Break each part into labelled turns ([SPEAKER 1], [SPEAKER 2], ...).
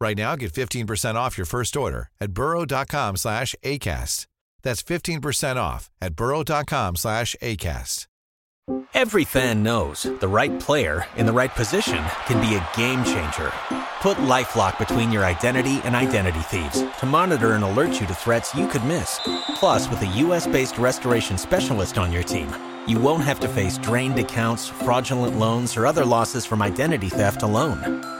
[SPEAKER 1] Right now, get 15% off your first order at burrow.com slash ACAST. That's 15% off at burrow.com slash ACAST.
[SPEAKER 2] Every fan knows the right player in the right position can be a game changer. Put LifeLock between your identity and identity thieves to monitor and alert you to threats you could miss. Plus, with a U.S.-based restoration specialist on your team, you won't have to face drained accounts, fraudulent loans, or other losses from identity theft alone.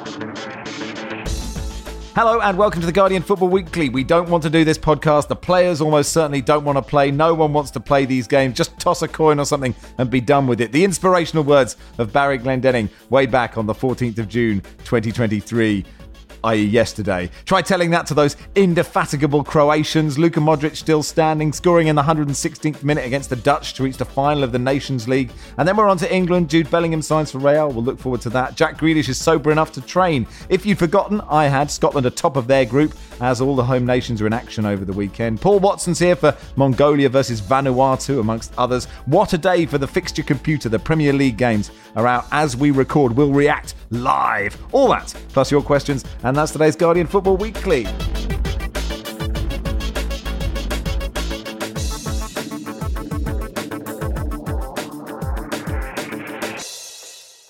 [SPEAKER 3] Hello and welcome to the Guardian Football Weekly. We don't want to do this podcast. The players almost certainly don't want to play. No one wants to play these games. Just toss a coin or something and be done with it. The inspirational words of Barry Glendenning way back on the 14th of June 2023 i.e., yesterday. Try telling that to those indefatigable Croatians. Luka Modric still standing, scoring in the 116th minute against the Dutch to reach the final of the Nations League. And then we're on to England. Jude Bellingham signs for Real. We'll look forward to that. Jack Grealish is sober enough to train. If you'd forgotten, I had Scotland atop of their group as all the home nations are in action over the weekend. Paul Watson's here for Mongolia versus Vanuatu, amongst others. What a day for the fixture computer. The Premier League games are out as we record. We'll react live. All that, plus your questions. And that's today's Guardian Football Weekly.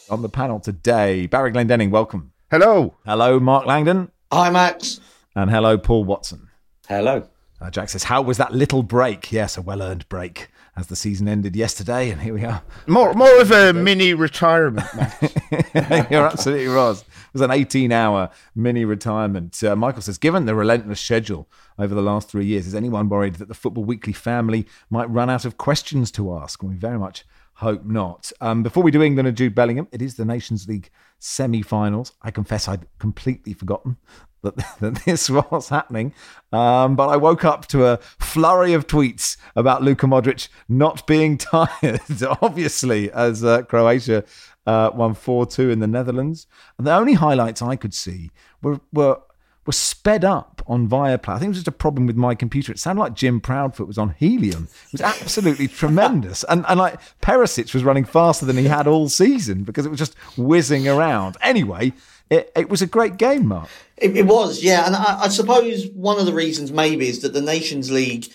[SPEAKER 3] On the panel today, Barry Glendenning, welcome.
[SPEAKER 4] Hello.
[SPEAKER 3] Hello, Mark Langdon.
[SPEAKER 5] Hi, Max.
[SPEAKER 3] And hello, Paul Watson.
[SPEAKER 6] Hello.
[SPEAKER 3] Uh, Jack says, How was that little break? Yes, a well earned break as the season ended yesterday, and here we are.
[SPEAKER 4] More, more of a mini retirement, Max.
[SPEAKER 3] You're absolutely right. It was an 18 hour mini retirement. Uh, Michael says, Given the relentless schedule over the last three years, is anyone worried that the Football Weekly family might run out of questions to ask? And we very much hope not. Um, before we do England and Jude Bellingham, it is the Nations League semi finals. I confess I'd completely forgotten that, that this was happening. Um, but I woke up to a flurry of tweets about Luka Modric not being tired, obviously, as uh, Croatia uh, won 4 2 in the Netherlands. And the only highlights I could see were, were were sped up on Viaplay. I think it was just a problem with my computer. It sounded like Jim Proudfoot was on helium. It was absolutely tremendous. And, and like Perisic was running faster than he had all season because it was just whizzing around. Anyway, it, it was a great game, Mark.
[SPEAKER 5] It, it was, yeah. And I, I suppose one of the reasons maybe is that the Nations League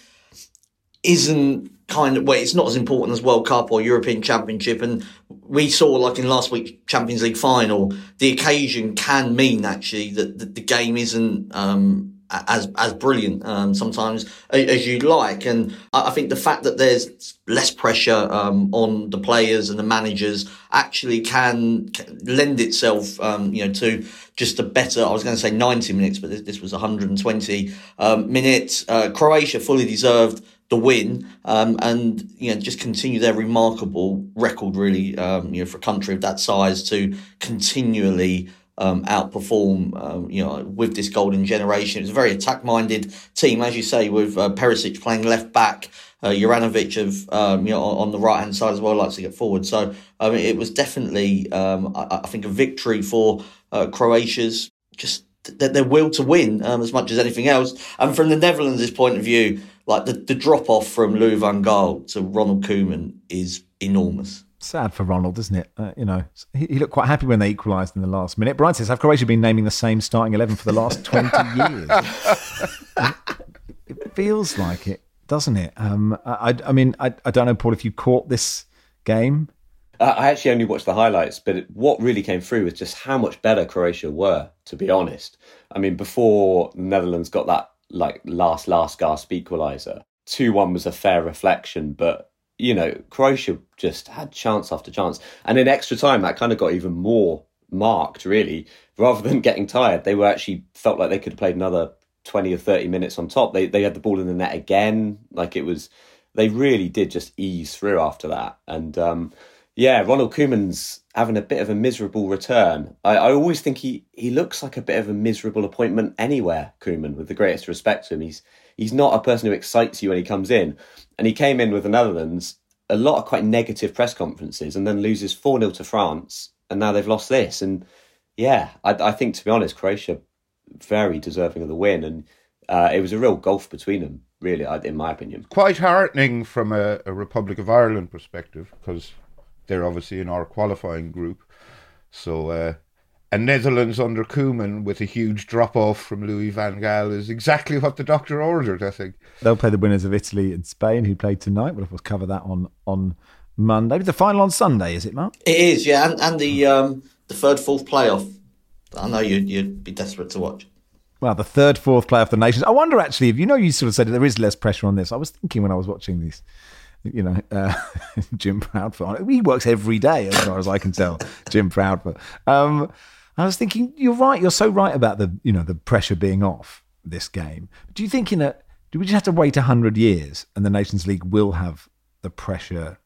[SPEAKER 5] isn't kind of well, it's not as important as World Cup or European Championship. And we saw, like in last week's Champions League final, the occasion can mean actually that, that the game isn't um, as as brilliant um, sometimes as you'd like. And I think the fact that there's less pressure um, on the players and the managers actually can, lend itself, um, you know, to just a better. I was going to say 90 minutes, but this, this was 120 um, minutes. Uh, Croatia fully deserved the win um, and you know just continue their remarkable record really um, you know for a country of that size to continually um, outperform um, you know with this golden generation. It's a very attack minded team, as you say, with uh, Perisic playing left back. Uh, Juranovic of um, you know on, the right hand side as well likes to get forward. So um, it was definitely um, I, I, think a victory for uh, Croatia's just their, will to win um, as much as anything else. And from the Netherlands' point of view, like the, the drop off from Louis van Gaal to Ronald Koeman is enormous.
[SPEAKER 3] Sad for Ronald, isn't it? Uh, you know, he, he, looked quite happy when they equalised in the last minute. Brian says, "Have Croatia been naming the same starting eleven for the last twenty years?" it, feels like it, doesn't it? Um, I, I, mean, I, I don't know, Paul, if you caught this game.
[SPEAKER 6] Uh, I actually only watched the highlights, but it, what really came through was just how much better Croatia were. To be honest, I mean, before the Netherlands got that like last last gasp equaliser. Two one was a fair reflection, but you know Croatia just had chance after chance, and in extra time that kind of got even more marked, really. Rather than getting tired, they were actually felt like they could have played another 20 or 30 minutes on top. They, they had the ball in the net again. Like it was, they really did just ease through after that. And um, yeah, Ronald Koeman's having a bit of a miserable return. I, I always think he, he looks like a bit of a miserable appointment anywhere, Koeman, with the greatest respect to him. He's, he's not a person who excites you when he comes in. And he came in with the Netherlands, a lot of quite negative press conferences, and then loses 4 0 to France. And now they've lost this. And yeah, I, I think, to be honest, Croatia very deserving of the win. And uh, it was a real gulf between them, really, in my opinion.
[SPEAKER 4] Quite heartening from a, a Republic of Ireland perspective, because they're obviously in our qualifying group. So, uh, and Netherlands under Koeman with a huge drop off from Louis Van Gaal is exactly what the doctor ordered, I think.
[SPEAKER 3] They'll play the winners of Italy and Spain, who played tonight. We'll, of course, cover that on, on Monday. The final on Sunday, is it, Mark?
[SPEAKER 5] It is, yeah. And, and the, um, the third, fourth playoff. I know you'd, you'd be desperate to watch.
[SPEAKER 3] Well, the third, fourth playoff of the nations. I wonder, actually, if you know, you sort of said there is less pressure on this. I was thinking when I was watching these you know, uh, Jim Proudfoot. He works every day, as far as I can tell. Jim Proudfoot. Um, I was thinking, you're right. You're so right about the, you know, the pressure being off this game. Do you think in a, do we just have to wait hundred years and the Nations League will have the pressure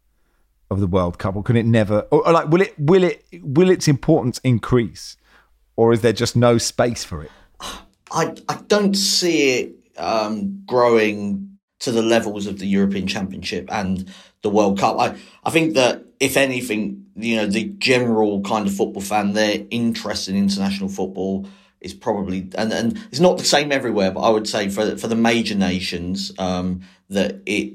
[SPEAKER 3] of the World Cup, or can it never? Or, or like, will it, will it, will its importance increase, or is there just no space for it?
[SPEAKER 5] I I don't see it um, growing to the levels of the European Championship and the World Cup. I, I think that if anything, you know, the general kind of football fan, their interest in international football is probably, and, and it's not the same everywhere, but I would say for, for the major nations, um, that it,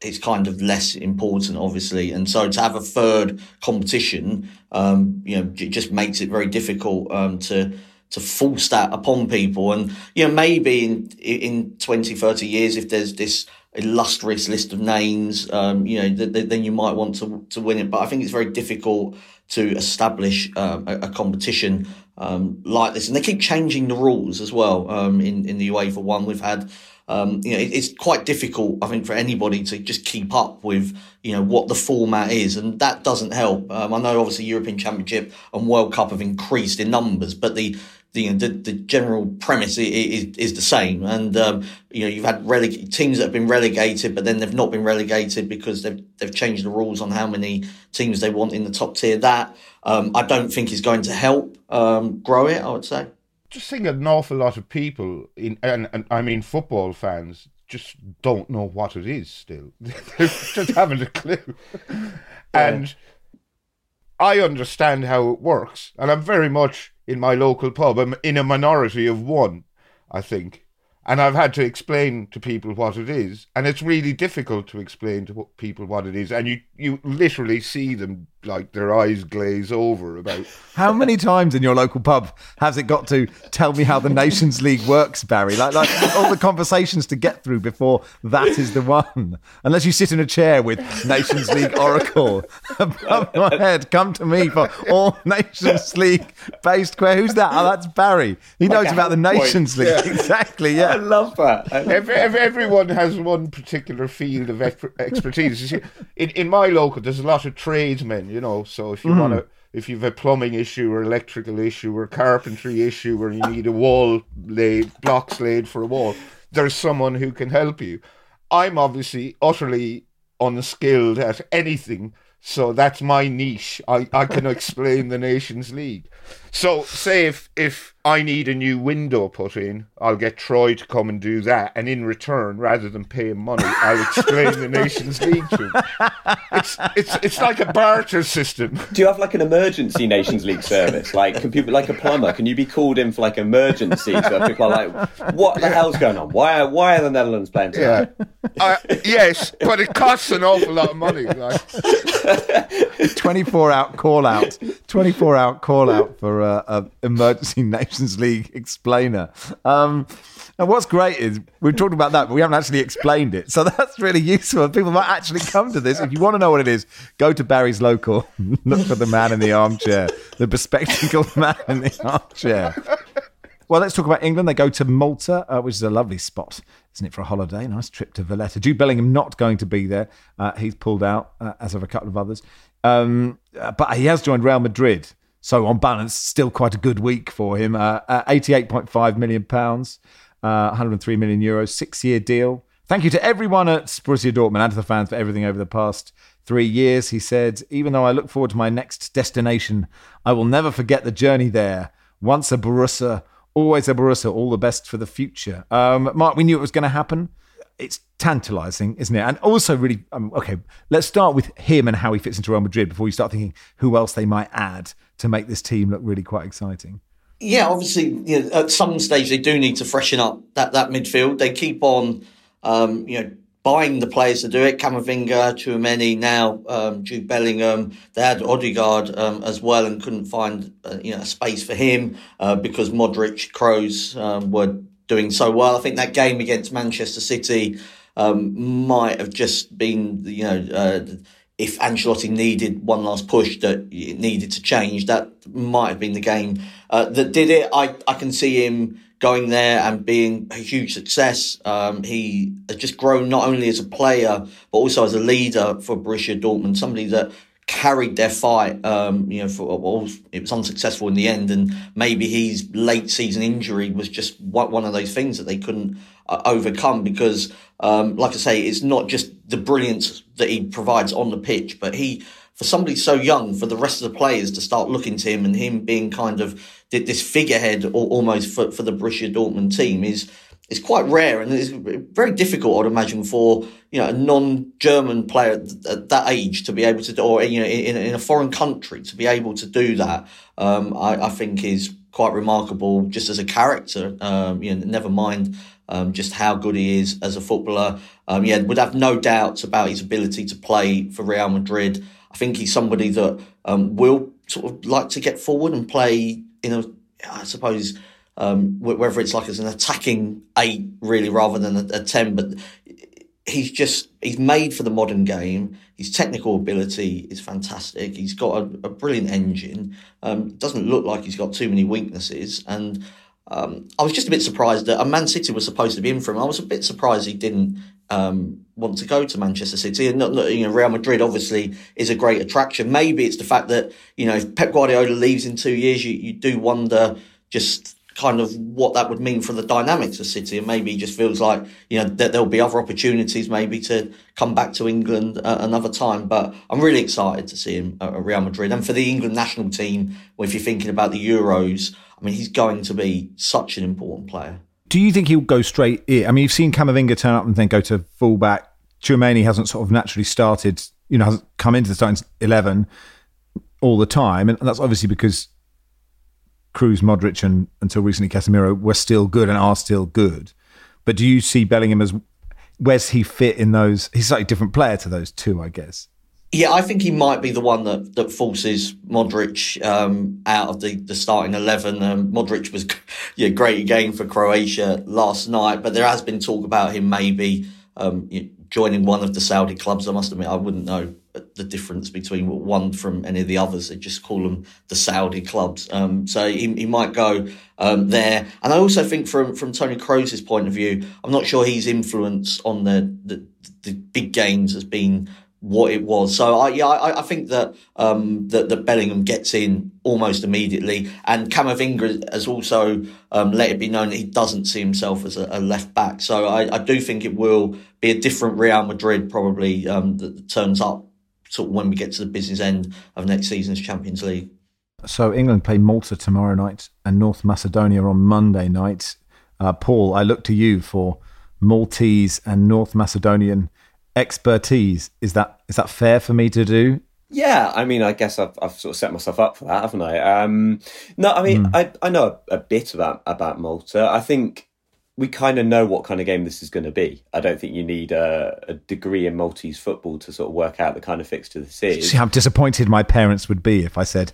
[SPEAKER 5] it's kind of less important, obviously. And so to have a third competition, um, you know, it just makes it very difficult, um, to, to force that upon people. And, you know, maybe in, in 20, 30 years, if there's this illustrious list of names, um, you know, th- th- then you might want to, to win it. But I think it's very difficult to establish um, a, a, competition um, like this. And they keep changing the rules as well. Um, in, in the UEFA one, we've had, um, you know, it, it's quite difficult, I think, for anybody to just keep up with, you know, what the format is. And that doesn't help. Um, I know obviously European Championship and World Cup have increased in numbers, but the, the, the, the general premise is, is the same. And, um, you know, you've had releg- teams that have been relegated, but then they've not been relegated because they've, they've changed the rules on how many teams they want in the top tier. That, um, I don't think is going to help, um, grow it, I would say.
[SPEAKER 4] Just think an awful lot of people in, and, and I mean, football fans just don't know what it is still. they just haven't a clue. Yeah. I understand how it works. And I'm very much, in my local pub. I'm in a minority of one, I think. And I've had to explain to people what it is. And it's really difficult to explain to people what it is. And you, you literally see them like their eyes glaze over about.
[SPEAKER 3] How many times in your local pub has it got to tell me how the Nations League works, Barry? Like, like all the conversations to get through before that is the one. Unless you sit in a chair with Nations League Oracle above my head, come to me for all Nations League based questions. Who's that? Oh, that's Barry. He knows about the Nations League. Yeah. Exactly, yeah.
[SPEAKER 6] I love that. I love
[SPEAKER 4] every, every, everyone has one particular field of expertise. In, in my local, there's a lot of tradesmen you know. So if you mm. want to, if you've a plumbing issue or electrical issue or carpentry issue or you need a wall laid, blocks laid for a wall, there's someone who can help you. I'm obviously utterly unskilled at anything, so that's my niche. I, I can explain the Nations League. So say if if I need a new window put in, I'll get Troy to come and do that, and in return, rather than paying money, I'll explain the Nations League to him. It's it's it's like a barter system.
[SPEAKER 6] Do you have like an emergency Nations League service? Like can people like a plumber? Can you be called in for like emergency? So people are like, what the hell's going on? Why are why are the Netherlands playing tonight?
[SPEAKER 4] Yeah. Uh, yes, but it costs an awful lot of money. Like.
[SPEAKER 3] 24 out call out 24 out call out for uh, a emergency nations league explainer um, and what's great is we've talked about that but we haven't actually explained it so that's really useful people might actually come to this if you want to know what it is go to barry's local look for the man in the armchair the bespectacled man in the armchair well, let's talk about England. They go to Malta, uh, which is a lovely spot, isn't it, for a holiday? Nice trip to Valletta. Jude Bellingham not going to be there. Uh, he's pulled out, uh, as of a couple of others. Um, uh, but he has joined Real Madrid So on balance, still quite a good week for him. Uh, uh, 88.5 million pounds, uh, 103 million euros, six year deal. Thank you to everyone at Borussia Dortmund and to the fans for everything over the past three years. He said, even though I look forward to my next destination, I will never forget the journey there. Once a Borussia, always a Borussia. All the best for the future. Um, Mark, we knew it was going to happen. It's tantalizing, isn't it? And also, really, um, okay, let's start with him and how he fits into Real Madrid before you start thinking who else they might add to make this team look really quite exciting.
[SPEAKER 5] Yeah, obviously, you know, at some stage they do need to freshen up that, that midfield. They keep on, um, you know, buying the players to do it. Camavinga, Tchouameni, now um, Jude Bellingham. They had Odegaard um, as well and couldn't find uh, you know a space for him uh, because Modric, Kroos um, were doing so well. I think that game against Manchester City um, might have just been you know. Uh, if Ancelotti needed one last push that it needed to change, that might have been the game uh, that did it. I, I can see him going there and being a huge success. Um, he has just grown not only as a player but also as a leader for Borussia Dortmund. Somebody that carried their fight. Um, you know, for well, it was unsuccessful in the end, and maybe his late season injury was just one of those things that they couldn't uh, overcome. Because, um, like I say, it's not just the brilliance that he provides on the pitch, but he for somebody so young, for the rest of the players to start looking to him and him being kind of this figurehead almost for, for the Borussia Dortmund team is is quite rare and it's very difficult, I'd imagine, for you know a non-German player at that age to be able to, do, or you know, in, in a foreign country to be able to do that. Um, I, I, think is quite remarkable, just as a character. Um, you know, never mind um, just how good he is as a footballer. Um, yeah, would have no doubts about his ability to play for Real Madrid. I think he's somebody that um, will sort of like to get forward and play in a, I suppose, um, whether it's like as an attacking eight really rather than a, a, ten, but he's just he's made for the modern game. His technical ability is fantastic. He's got a, a brilliant engine. Um, doesn't look like he's got too many weaknesses, and um, I was just a bit surprised that a Man City was supposed to be in for him. I was a bit surprised he didn't um, want to go to Manchester City. And not, not, you know, Real Madrid obviously is a great attraction. Maybe it's the fact that you know if Pep Guardiola leaves in two years, you, you do wonder just kind of what that would mean for the dynamics of City, and maybe he just feels like you know that there'll be other opportunities maybe to come back to England uh, another time. But I'm really excited to see him at Real Madrid, and for the England national team. If you're thinking about the Euros, I mean, he's going to be such an important player.
[SPEAKER 3] Do you think he'll go straight? I mean, you've seen Camavinga turn up and then go to fullback. Tchouameni hasn't sort of naturally started, you know, hasn't come into the starting 11 all the time. And that's obviously because Kroos, Modric, and until recently Casemiro were still good and are still good. But do you see Bellingham as where's he fit in those? He's like a different player to those two, I guess.
[SPEAKER 5] Yeah, I think he might be the one that, that forces Modric um, out of the, the starting 11. Um, Modric was yeah, great again for Croatia last night, but there has been talk about him maybe um, joining one of the Saudi clubs. I must admit, I wouldn't know the difference between one from any of the others. They just call them the Saudi clubs. Um, so he, he might go um, there. And I also think from, from Toni Kroos's point of view, I'm not sure his influence on the, the, the big games has been what it was. So I yeah I, I think that um, that, that Bellingham gets in almost immediately, and Camavinga has also um, let it be known that he doesn't see himself as a, a left back. So I, I, do think it will be a different Real Madrid probably um, that turns up sort of when we get to the business end of next season's Champions League.
[SPEAKER 3] So England play Malta tomorrow night and North Macedonia on Monday night. Uh, Paul, I look to you for Maltese and North Macedonian expertise. Is that is that fair for me to do?
[SPEAKER 6] Yeah, I mean, I guess I've, I've sort of set myself up for that, haven't I? Um, no, I mean, mm. I, I know a, a, bit about about Malta. I think we kind of know what kind of game this is going to be. I don't think you need a, a, degree in Maltese football to sort of work out the kind of fixture this is.
[SPEAKER 3] See how disappointed my parents would be if I said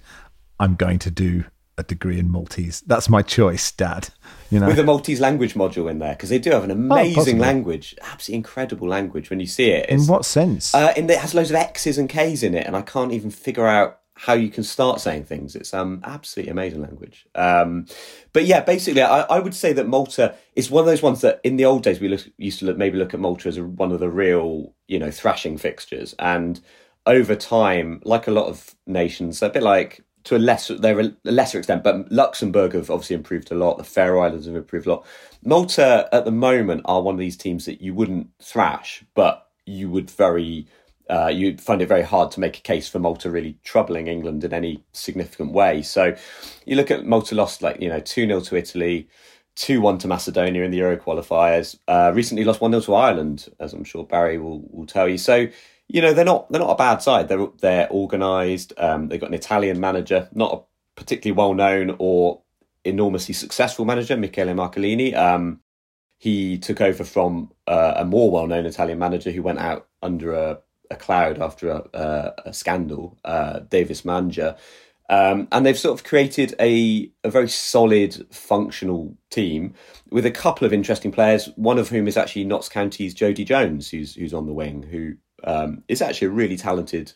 [SPEAKER 3] I'm going to do a degree in Maltese. That's my choice, Dad. You know,
[SPEAKER 6] with a Maltese language module in there because they do have an oh, amazing oh, language, absolutely incredible language. When you see it,
[SPEAKER 3] in what sense?
[SPEAKER 6] Uh, in that it has loads of X's and K's in it, and I can't even figure out how you can start saying things. It's um absolutely amazing language. Um, but yeah, basically, I, I would say that Malta is one of those ones that in the old days we look, used to look, maybe look at Malta as one of the real you know thrashing fixtures, and over time, like a lot of nations, a bit like to a lesser they're a lesser extent, but Luxembourg have obviously improved a lot. The Faroe Islands have improved a lot. Malta at the moment are one of these teams that you wouldn't thrash, but you would very uh, you'd find it very hard to make a case for Malta really troubling England in any significant way. So you look at Malta lost like you know two 0 to Italy. 2 1 to Macedonia in the Euro qualifiers. Uh, recently lost 1 0 to Ireland, as I'm sure Barry will, will tell you. So, you know, they're not they're not a bad side. They're they're organised. Um, they've got an Italian manager, not a particularly well known or enormously successful manager, Michele Marcolini. Um, he took over from uh, a more well known Italian manager who went out under a, a cloud after a, a scandal, uh, Devis Mangia. Um, and they've sort of created a, a very solid, functional team with a couple of interesting players. One of whom is actually Notts County's Jodi Jones, who's who's on the wing, who um, is actually a really talented,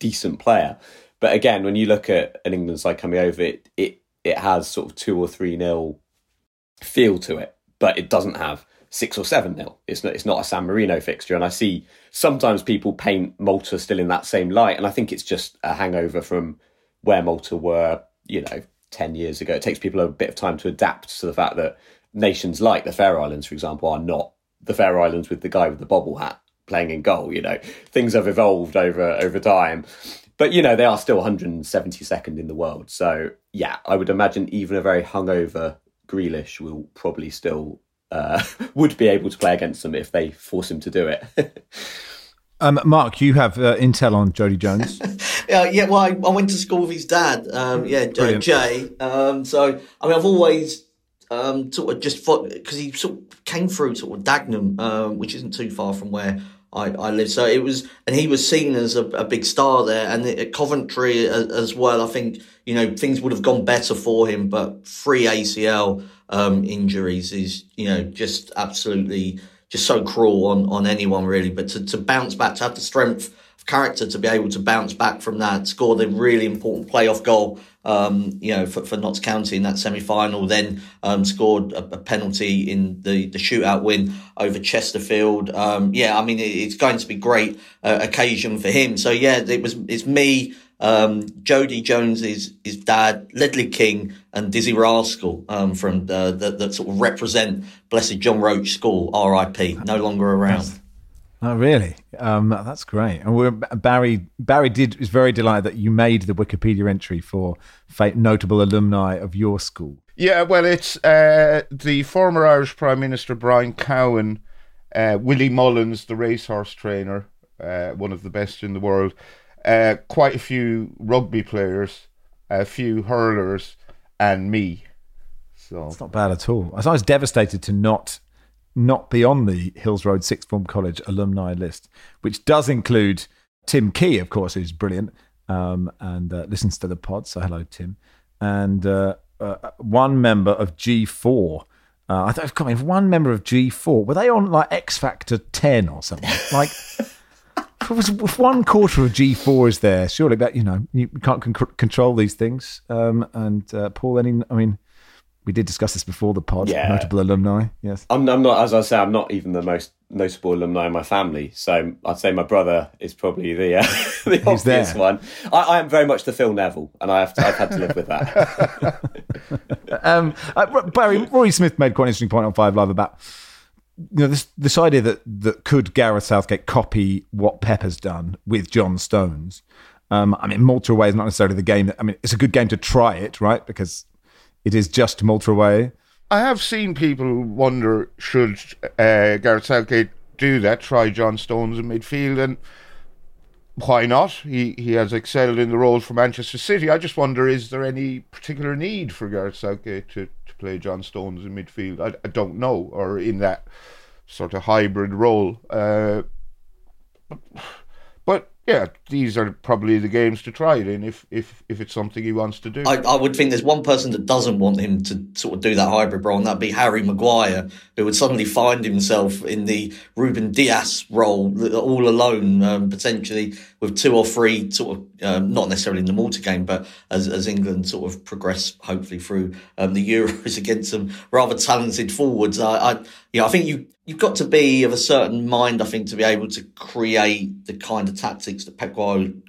[SPEAKER 6] decent player. But again, when you look at an England side coming over, it it it has sort of two or three nil feel to it, but it doesn't have six or seven nil. It's not it's not a San Marino fixture, and I see sometimes people paint Malta still in that same light, and I think it's just a hangover from where Malta were, you know, 10 years ago. It takes people a bit of time to adapt to the fact that nations like the Faroe Islands, for example, are not the Faroe Islands with the guy with the bobble hat playing in goal. You know, things have evolved over over time. But, you know, they are still 172nd in the world. So, yeah, I would imagine even a very hungover Grealish will probably still uh, would be able to play against them if they force him to do it.
[SPEAKER 3] Um, Mark, you have uh, intel on Jodi Jones.
[SPEAKER 5] yeah, yeah. Well, I, I, went to school with his dad. Um, yeah, uh, Jay. Um, so I mean, I've always um, sort of just thought because he sort of came through sort of Dagenham, um, which isn't too far from where I, I live. So it was, and he was seen as a, a big star there, and at Coventry as, as, well. I think you know things would have gone better for him, but free ACL um, injuries is you know just absolutely just so cruel on, on anyone really. But to, to bounce back, to have the strength character to be able to bounce back from that, score the really important playoff goal, um, you know, for, for Notts County in that semi final, then um, scored a, a, penalty in the, the shootout win over Chesterfield. Um, yeah, I mean, it, it's going to be great uh, occasion for him. So yeah, it was, it's me, um, Jodi Jones is his dad, Ledley King, and Dizzee Rascal um, from the, the, that sort of represent Blessed John Roche School, R.I.P. No longer around.
[SPEAKER 3] Oh, really? Um, that's great. And we're, Barry Barry did is very delighted that you made the Wikipedia entry for notable alumni of your school.
[SPEAKER 4] Yeah, well, it's uh, the former Irish Prime Minister Brian Cowen, uh, Willie Mullins, the racehorse trainer, uh, one of the best in the world, uh, quite a few rugby players, a few hurlers, and me. So
[SPEAKER 3] it's not bad at all. I was devastated to not not be on the Hills Road Sixth Form College alumni list, which does include Tim Key, of course, who's brilliant um, and uh, listens to the pod. So hello, Tim, and uh, uh, one member of G4. Uh, I thought, was coming. one member of G4 were they on like X Factor ten or something? Like if one quarter of G4 is there, surely that you know you can't con- control these things. Um, and uh, Paul, any, I mean, we did discuss this before the pod. Yeah. Notable alumni, yes.
[SPEAKER 6] I'm, I'm, not, as I say, I'm not even the most notable alumni in my family. So I'd say my brother is probably the uh, the obvious there? one. I, I, am very much the Phil Neville, and I have to, I've had to live with
[SPEAKER 3] that. um, uh, Barry Rory Smith made quite an interesting point on Five Live about you know this this idea that that could Gareth Southgate copy what Pep has done with John Stones. Um, I mean, Malta away is not necessarily the game. That, I mean, it's a good game to try it, right? Because it is just Malta away.
[SPEAKER 4] I have seen people wonder should uh, Gareth Southgate do that, try John Stones in midfield, and why not? He he has excelled in the role for Manchester City. I just wonder, is there any particular need for Gareth Southgate to, to play John Stones in midfield? I, I don't know, or in that sort of hybrid role. Uh, but yeah, these are probably the games to try it in if if if it's something he wants to do.
[SPEAKER 5] I, I, would think there's one person that doesn't want him to sort of do that hybrid role, and that'd be Harry Maguire, who would suddenly find himself in the Ruben Dias role all alone, um, potentially with two or three sort of um, not necessarily in the Malta game, but as as England sort of progress hopefully through um, the Euros against some rather talented forwards. I, I I think you you've got to be of a certain mind, I think, to be able to create the kind of tactics that Pep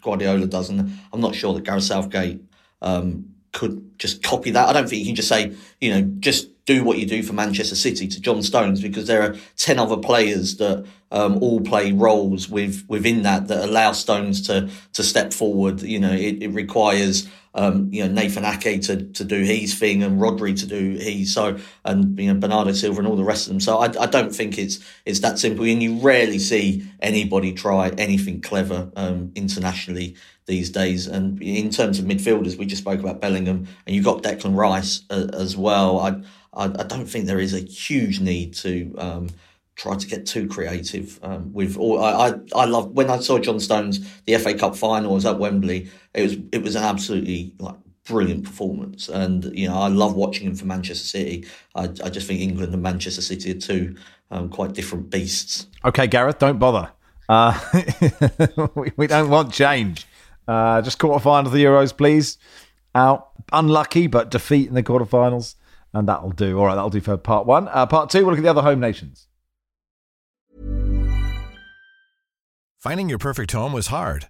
[SPEAKER 5] Guardiola does. And I'm not sure that Gareth Southgate um, could just copy that. I don't think you can just say, you know, just do what you do for Manchester City to John Stones because there are 10 other players that um, all play roles with within that that allow Stones to to step forward. You know, it, it requires um, you know Nathan Ake to, to do his thing and Rodri to do his so and you know Bernardo Silva and all the rest of them. So I, I don't think it's it's that simple. And you rarely see anybody try anything clever um, internationally these days. And in terms of midfielders, we just spoke about Bellingham, and you got Declan Rice uh, as well. I, I, I don't think there is a huge need to. Um, try to get too creative um, with all. I, I I love when I saw John Stones the FA Cup final was at Wembley. It was it was an absolutely like brilliant performance, and you know I love watching him for Manchester City. I I just think England and Manchester City are two um, quite different beasts.
[SPEAKER 3] Okay, Gareth, don't bother. Uh, we, we don't want change. Uh, just quarterfinals of the Euros, please. Out. Unlucky, but defeat in the quarterfinals. And that'll do. All right, that'll do for part one. Uh, part two, we'll look at the other home nations.
[SPEAKER 1] Finding your perfect home was hard,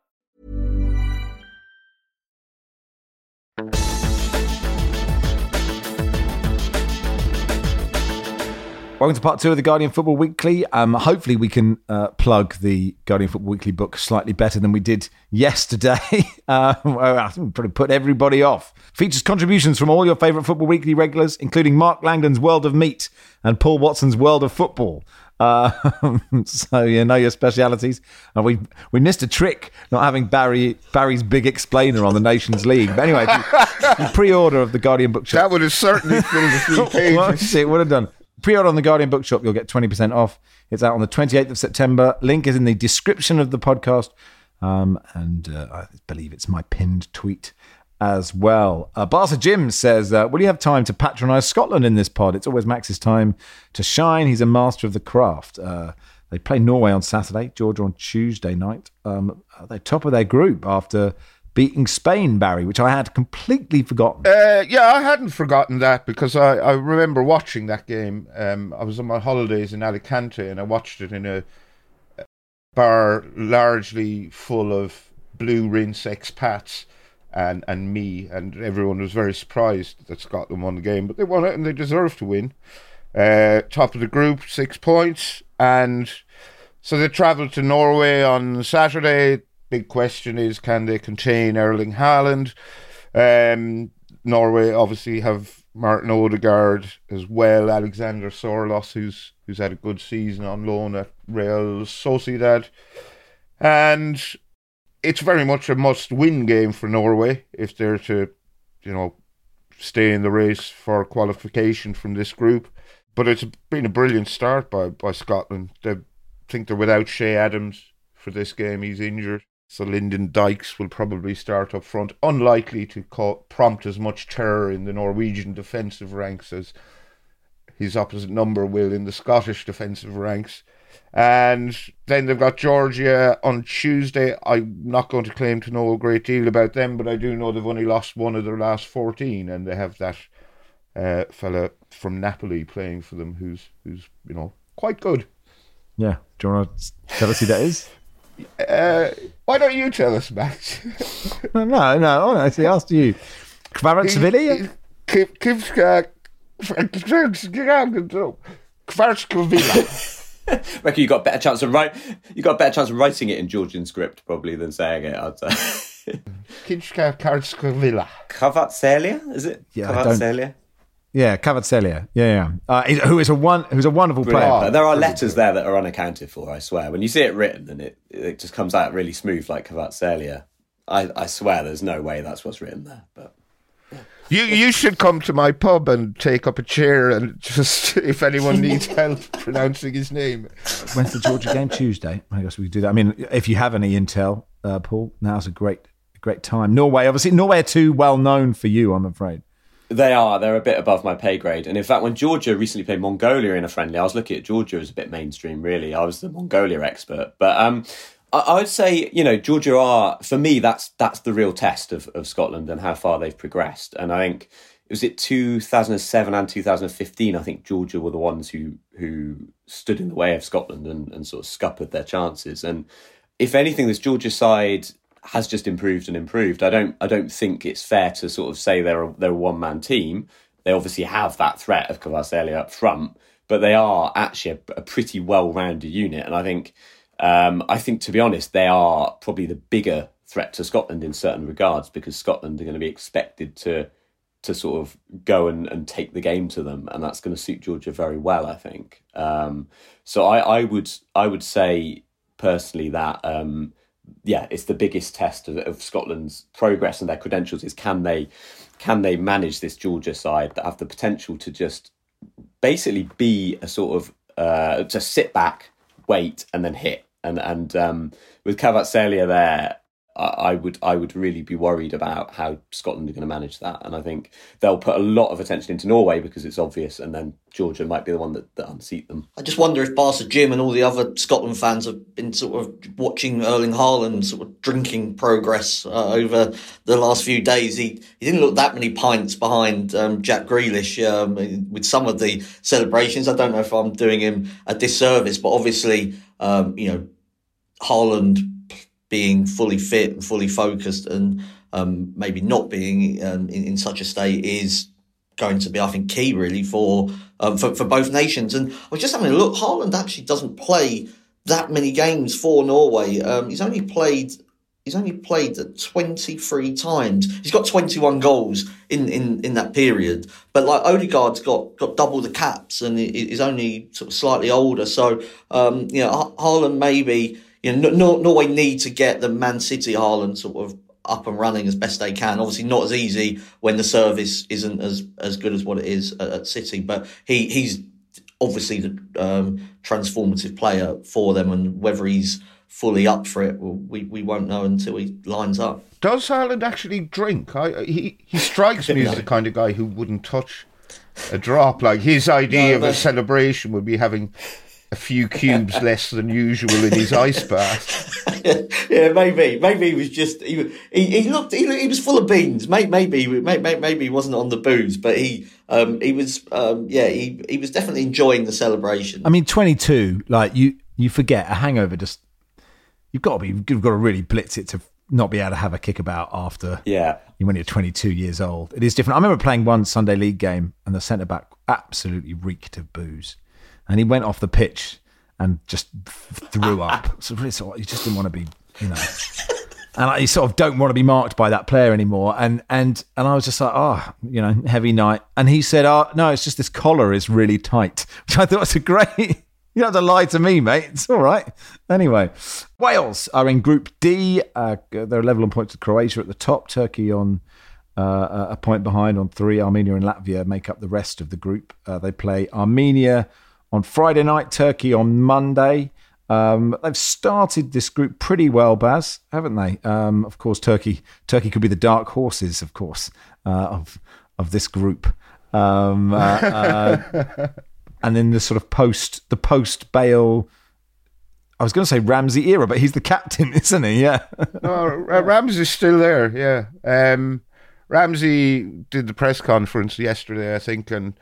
[SPEAKER 3] Welcome to part two of the Guardian Football Weekly. Um, hopefully, we can uh, plug the Guardian Football Weekly book slightly better than we did yesterday. uh, well, I think we probably put everybody off. Features contributions from all your favourite Football Weekly regulars, including Mark Langdon's World of Meat and Paul Watson's World of Football. Uh, so you know your specialities. And we we missed a trick not having Barry Barry's big explainer on the Nations League. But anyway, if you, you pre-order of the Guardian Bookshop.
[SPEAKER 4] That would have certainly filled a few pages.
[SPEAKER 3] it would have done. Pre-order on the Guardian Bookshop, you'll get 20% off. It's out on the 28th of September. Link is in the description of the podcast. Um, and uh, I believe it's my pinned tweet as well. Uh, Barca Jim says, uh, Will you have time to patronise Scotland in this pod? It's always Max's time to shine. He's a master of the craft. Uh, they play Norway on Saturday, Georgia on Tuesday night. Um, they're top of their group after beating Spain, Barry, which I had completely forgotten.
[SPEAKER 4] Uh, yeah, I hadn't forgotten that because I, I remember watching that game. Um, I was on my holidays in Alicante and I watched it in a bar largely full of blue rinse expats and, and me, and everyone was very surprised that Scotland won the game, but they won it and they deserve to win. Uh, top of the group, six points, and so they travelled to Norway on Saturday big question is can they contain Erling Haaland? Um, Norway obviously have Martin Odegaard as well, Alexander Sorloth, who's who's had a good season on loan at Real Sociedad, and it's very much a must-win game for Norway if they're to, you know, stay in the race for qualification from this group. But it's been a brilliant start by by Scotland. They think they're without Che Adams for this game. He's injured. So Lyndon Dykes will probably start up front, unlikely to prompt as much terror in the Norwegian defensive ranks as his opposite number will in the Scottish defensive ranks. And then they've got Georgia on Tuesday. I'm not going to claim to know a great deal about them, but I do know they've only lost one of their last 14, and they have that uh, fella from Napoli playing for them who's, who's you know, quite good.
[SPEAKER 3] Yeah. Do you want to tell us who that is?
[SPEAKER 4] Uh, why don't you tell us, Max?
[SPEAKER 3] no, no, no. I asked you. Kvaratskhelia?
[SPEAKER 4] Kivka.
[SPEAKER 6] Kvaratskhelia. Reckon you got a better chance of write. You got a better chance of writing it in Georgian script probably than saying it. I'd say.
[SPEAKER 4] Kivka Kvaratskhelia.
[SPEAKER 6] Kvaratskhelia, is it?
[SPEAKER 3] Yeah,
[SPEAKER 6] Kvaratskhelia.
[SPEAKER 3] Yeah, Kvaratskhelia. Yeah, yeah. Uh, who is a one who's a wonderful player.
[SPEAKER 4] Brilliant.
[SPEAKER 6] There are letters there that are unaccounted for. I swear. When you see it written and it it just comes out really smooth, like Kvaratskhelia, I, I swear there's no way that's what's written there. But
[SPEAKER 4] You you should come to my pub and take up a chair and just if anyone needs help pronouncing his name.
[SPEAKER 3] When's the Georgia game? Tuesday. I guess we could do that. I mean, if you have any intel, uh, Paul, now's a great, great time. Norway, obviously, Norway are too well known for you, I'm afraid.
[SPEAKER 6] They are. They're a bit above my pay grade. And in fact, when Georgia recently played Mongolia in a friendly, I was looking at Georgia as a bit mainstream, really. I was the Mongolia expert. But um, I, I would say, you know, Georgia are, for me, that's that's the real test of, of Scotland and how far they've progressed. And I think, was it 2007 and 2015, I think Georgia were the ones who who stood in the way of Scotland and, and sort of scuppered their chances. And if anything, this Georgia side has just improved and improved. I don't I don't think it's fair to sort of say they're a, they're a one man team. They obviously have that threat of Kvaratskhelia up front, but they are actually a, a pretty well rounded unit. And I think um, I think to be honest, they are probably the bigger threat to Scotland in certain regards because Scotland are going to be expected to to sort of go and, and take the game to them, and that's going to suit Georgia very well, I think. Um, so I, I would I would say personally that um, yeah, it's the biggest test of, of Scotland's progress and their credentials is can they can they manage this Georgia side that have the potential to just basically be a sort of uh, to sit back, wait, and then hit. And and um, with Kvaratskhelia there, I, would I would really be worried about how Scotland are going to manage that. And I think they'll put a lot of attention into Norway because it's obvious, and then Georgia might be the one that, that unseat them.
[SPEAKER 5] I just wonder if Barca Jim and all the other Scotland fans have been sort of watching Erling Haaland sort of drinking progress uh, over the last few days. He he didn't look that many pints behind um, Jack Grealish um, with some of the celebrations. I don't know if I'm doing him a disservice, but obviously, um, you know, Haaland being fully fit and fully focused and um, maybe not being um, in, in such a state is going to be, I think, key really for, um, for for both nations. And I was just having a look. Haaland actually doesn't play that many games for Norway. Um, he's only played. He's only played 23 times. He's got 21 goals in, in, in that period. But like Odegaard's got, got double the caps and he's only sort of slightly older. So, um, you know, Ha- Haaland maybe, you know, Nor- Norway need to get the Man City Haaland sort of up and running as best they can. Obviously, not as easy when the service isn't as as good as what it is at, at City. But he he's obviously the um, transformative player for them, and whether he's fully up for it, well, we we won't know until he lines up.
[SPEAKER 4] Does Haaland actually drink? I, he he strikes me as the kind of guy who wouldn't touch a drop. Like his idea
[SPEAKER 5] No,
[SPEAKER 4] of a celebration would be having a few cubes less than usual in his ice bath.
[SPEAKER 5] yeah, maybe, maybe he was just he he, he looked he, he was full of beans. Maybe maybe maybe, maybe he wasn't on the booze, but he um he was um yeah he he was definitely enjoying the celebration.
[SPEAKER 3] I mean, 22, like you, you forget a hangover. Just you've got to be, you've got to really blitz it to not be able to have a kickabout after
[SPEAKER 6] Yeah.
[SPEAKER 3] when you're 22 years old. It is different. I remember playing one Sunday league game and the centre back absolutely reeked of booze, and he went off the pitch and just threw up. So really, sort of, you just didn't want to be, you know. And I you sort of don't want to be marked by that player anymore. And and and I was just like, oh, you know, heavy night. And he said, oh, no, it's just this collar is really tight, which I thought was a great. You don't have to lie to me, mate. It's all right. Anyway, Wales are in Group D. Uh, they're level on points with Croatia at the top. Turkey on uh, a point behind on three. Armenia and Latvia make up the rest of the group. Uh, they play Armenia on Friday night, Turkey on Monday. Um, they've started this group pretty well, Baz, haven't they? Um, of course, Turkey. Turkey could be the dark horses, of course, uh, of of this group. Um, uh, uh, and then the sort of post the post Bale. I was going to say Ramsey era, but he's the captain, isn't he? Yeah.
[SPEAKER 4] No, Ra- Ramsey's still there. Yeah. Um, Ramsey did the press conference yesterday, I think, and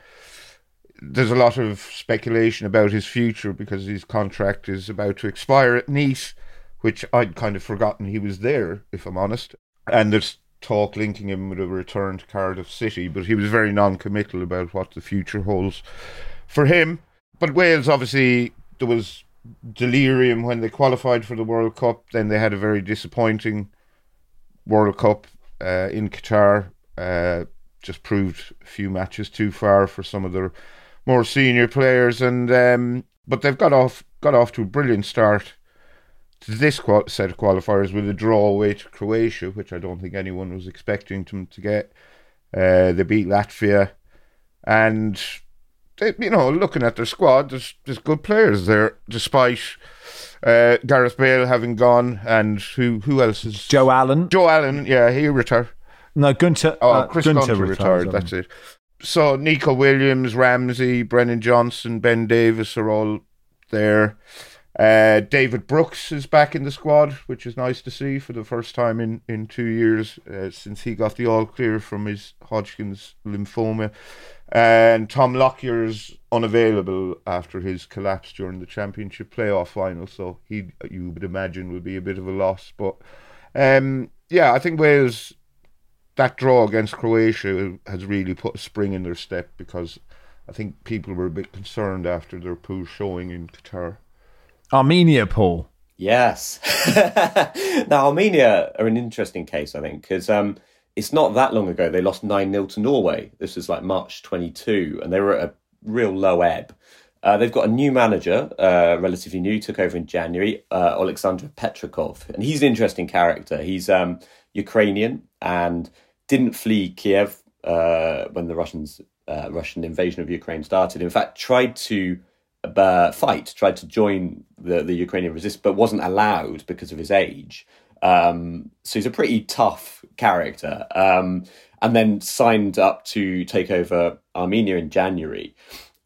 [SPEAKER 4] there's a lot of speculation about his future because his contract is about to expire at Nice, which I'd kind of forgotten he was there, if I'm honest. And there's talk linking him with a return to Cardiff City, but he was very non-committal about what the future holds for him. But Wales, obviously, there was delirium when they qualified for the World Cup. Then they had a very disappointing World Cup uh, in Qatar. Uh, just proved a few matches too far for some of their more senior players, and um, but they've got off got off to a brilliant start to this set of qualifiers with a draw away to Croatia, which I don't think anyone was expecting them to get. Uh, they beat Latvia, and they, you know, looking at their squad, there's there's good players there, despite uh, Gareth Bale having gone, and who who else is
[SPEAKER 3] Joe Allen?
[SPEAKER 4] Joe Allen, yeah, he retired.
[SPEAKER 3] No, Gunter.
[SPEAKER 4] Oh,
[SPEAKER 3] uh,
[SPEAKER 4] Chris
[SPEAKER 3] Gunter,
[SPEAKER 4] Gunter
[SPEAKER 3] retired.
[SPEAKER 4] retired. That's it. So Neco Williams, Ramsey, Brennan Johnson, Ben Davies are all there. Uh, David Brooks is back in the squad, which is nice to see for the first time in, in two years uh, since he got the all clear from his Hodgkin's lymphoma. And Tom Lockyer is unavailable after his collapse during the championship playoff final, so he you would imagine will be a bit of a loss. But um, yeah, I think Wales that draw against Croatia has really put a spring in their step because I think people were a bit concerned after their poor showing in Qatar.
[SPEAKER 3] Armenia, Paul.
[SPEAKER 6] Yes. now, Armenia are an interesting case, I think, because um, it's not that long ago they lost 9 0 to Norway. This was like March 22, and they were at a real low ebb. Uh, they've got a new manager, uh, relatively new, took over in January, uh, Alexander Petrakov, and he's an interesting character. He's um, Ukrainian and didn't flee Kiev uh, when the Russians uh, Russian invasion of Ukraine started. In fact, tried to uh, fight, tried to join the, the Ukrainian resistance, but wasn't allowed because of his age. Um, so he's a pretty tough character. Um, and then signed up to take over Armenia in January.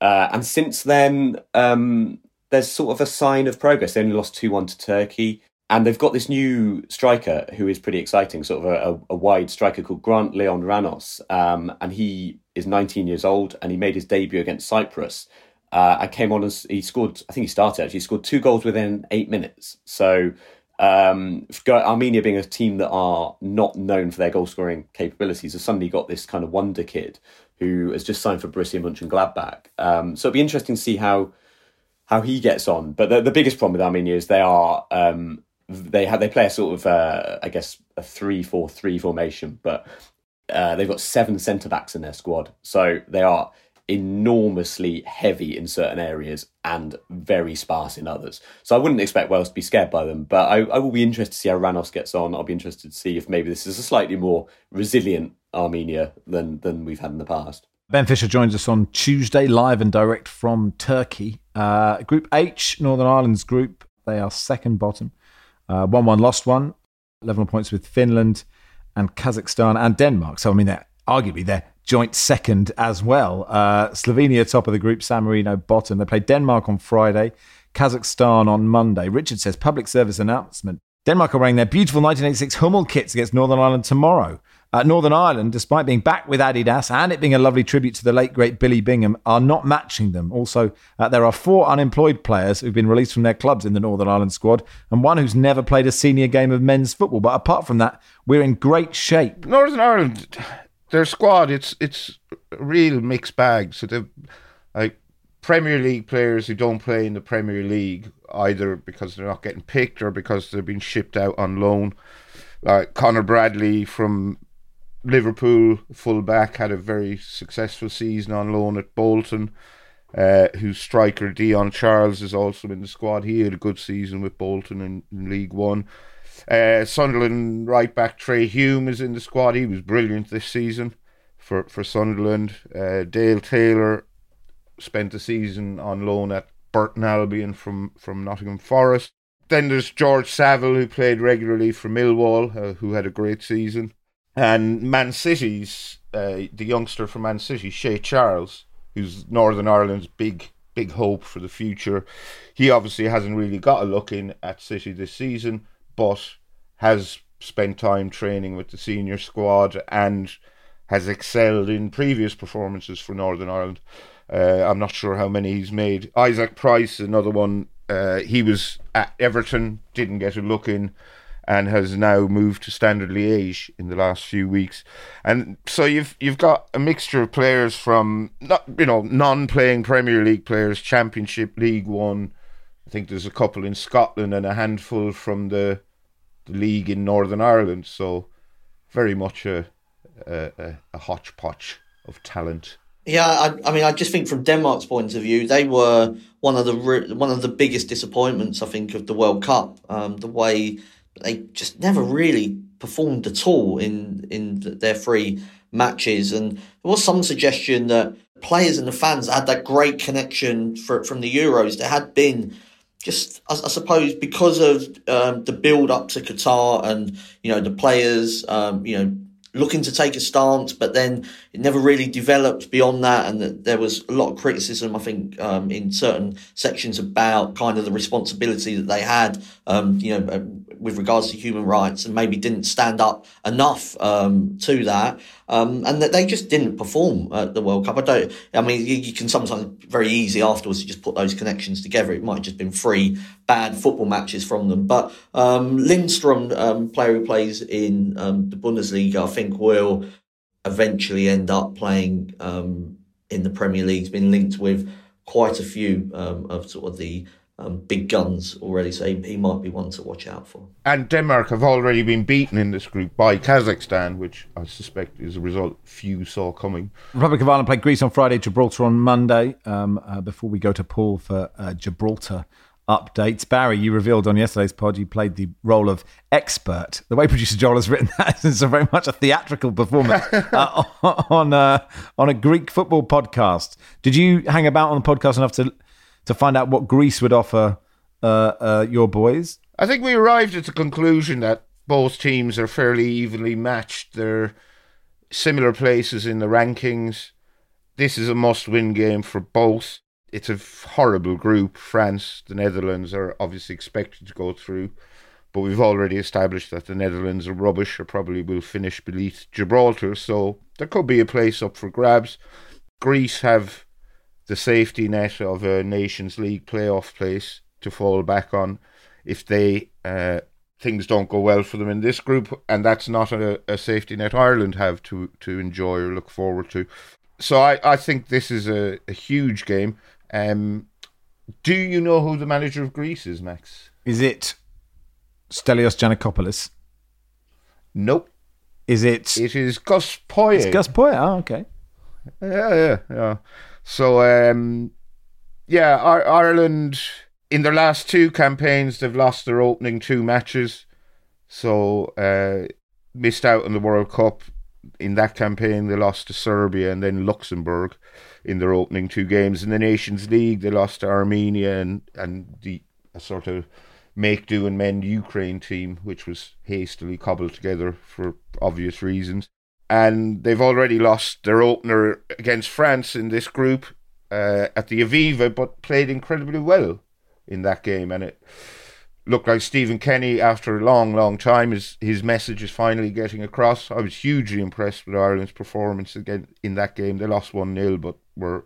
[SPEAKER 6] Uh, and since then, um, there's sort of a sign of progress. They only lost 2 1 to Turkey. And they've got this new striker who is pretty exciting, sort of a, a, wide striker called Grant Leon Ranos. Um, and he is 19 years old and he made his debut against Cyprus. Uh, I came on as he scored, I think he started actually, he scored two goals within eight minutes. So um, Armenia being a team that are not known for their goal scoring capabilities, have suddenly got this kind of wonder kid who has just signed for Borussia Mönchengladbach. Um, so it'll be interesting to see how how he gets on. But the, the biggest problem with Armenia is they are um, they have they play a sort of uh, I guess a three four three formation, but uh, they've got seven centre backs in their squad, so they are enormously heavy in certain areas and very sparse in others. So I wouldn't expect Wales to be scared by them, but I, I will be interested to see how Ranos gets on. I'll be interested to see if maybe this is a slightly more resilient Armenia than than we've had in the past.
[SPEAKER 3] Ben Fisher joins us on Tuesday, live and direct from Turkey. Uh, group H, Northern Ireland's group. They are second bottom. Uh, 1 1 lost one, 11 points with Finland and Kazakhstan and Denmark. So, I mean, they're arguably they're joint second as well. Uh, Slovenia, top of the group, San Marino, bottom. They play Denmark on Friday, Kazakhstan on Monday. Richard says, public service announcement. Denmark are wearing their beautiful 1986 Hummel kits against Northern Ireland tomorrow. Uh, Northern Ireland, despite being back with Adidas and it being a lovely tribute to the late great Billy Bingham, are not matching them. Also, uh, there are four unemployed players who've been released from their clubs in the Northern Ireland squad, and one who's never played a senior game of men's football. But apart from that, we're in great shape.
[SPEAKER 4] Northern Ireland, their squad, it's it's a real mixed bag. So they've like Premier League players who don't play in the Premier League either because they're not getting picked or because they've been shipped out on loan. Like Conor Bradley from Liverpool fullback had a very successful season on loan at Bolton. Uh, whose striker Dion Charles is also in the squad. He had a good season with Bolton in, in League One. Uh, Sunderland right back Trai Hume is in the squad. He was brilliant this season for for Sunderland. Uh, Dale Taylor spent the season on loan at Burton Albion from from Nottingham Forest. Then there's George Saville who played regularly for Millwall, uh, who had a great season and Man City's uh, the youngster from Man City, Shea Charles, who's Northern Ireland's big big hope for the future. He obviously hasn't really got a look in at City this season, but has spent time training with the senior squad and has excelled in previous performances for Northern Ireland. Uh, I'm not sure how many he's made. Isaac Price, another one. Uh, he was at Everton, didn't get a look in and has now moved to Standard Liège in the last few weeks. And so you've you've got a mixture of players from not you know non-playing Premier League players, Championship, League One. I think there's a couple in Scotland and a handful from the the league in Northern Ireland. So very much a a, a, hodgepodge of talent.
[SPEAKER 5] Yeah, I, I, mean, I just think from Denmark's point of view, they were one of the one of the biggest disappointments. I think of the World Cup, um, the way they just never really performed at all in in their three matches, and there was some suggestion that players and the fans had that great connection for, from the Euros. There had been just, I, I suppose, because of um, the build up to Qatar and you know the players, um, you know looking to take a stance, but then it never really developed beyond that. And that there was a lot of criticism, I think, um, in certain sections about kind of the responsibility that they had, um, you know, with regards to human rights, and maybe didn't stand up enough um, to that. Um, and that they just didn't perform at the World Cup. I don't. I mean, you, you, can sometimes very easy afterwards to just put those connections together. It might have just been three bad football matches from them. But um, Lindstrom, um, player who plays in um, the Bundesliga, I think will eventually end up playing um, in the Premier League. He's been linked with quite a few of sort of the um, big guns already, so he, he, might be one to watch out for.
[SPEAKER 4] And Denmark have already been beaten in this group by Kazakhstan, which I suspect is a result few saw coming.
[SPEAKER 3] Republic of Ireland played Greece on Friday, Gibraltar on Monday. Um, uh, before we go to Paul for uh, Gibraltar updates. Barry, you revealed on yesterday's pod you played the role of expert. The way producer Joel has written that is very much a theatrical performance uh, on uh, on a Greek football podcast. Did you hang about on the podcast enough to to find out what Greece would offer uh, uh, your boys?
[SPEAKER 4] I think we arrived at the conclusion that both teams are fairly evenly matched. They're similar places in the rankings. This is a must-win game for both it's a horrible group. France, the Netherlands are obviously expected to go through, but we've already established that the Netherlands are rubbish or probably will finish beneath Gibraltar. So there could be a place up for grabs. Greece have the safety net of a Nations League playoff place to fall back on if they uh, things don't go well for them in this group, and that's not a, a safety net Ireland have to to enjoy or look forward to. So I, I think this is a, a huge game. Um, do you know who the manager of Greece is, Max?
[SPEAKER 3] Is it Stelios Giannakopoulos?
[SPEAKER 4] Nope.
[SPEAKER 3] Is it?
[SPEAKER 4] It is Gus Poyet.
[SPEAKER 3] It's Gus Poyet. Oh, okay.
[SPEAKER 4] Yeah, yeah, yeah. So, um, yeah, Ireland in their last two campaigns they've lost their opening two matches, so uh, missed out on the World Cup. In that campaign, they lost to Serbia and then Luxembourg in their opening two games in the Nations League. They lost to Armenia and and the sort of make do and mend Ukraine team, which was hastily cobbled together for obvious reasons. And they've already lost their opener against France in this group uh, at the Aviva, but played incredibly well in that game. And it looked like Stephen Kenny, after a long, long time, his his message is finally getting across. I was hugely impressed with Ireland's performance again in that game. They lost one 0 but were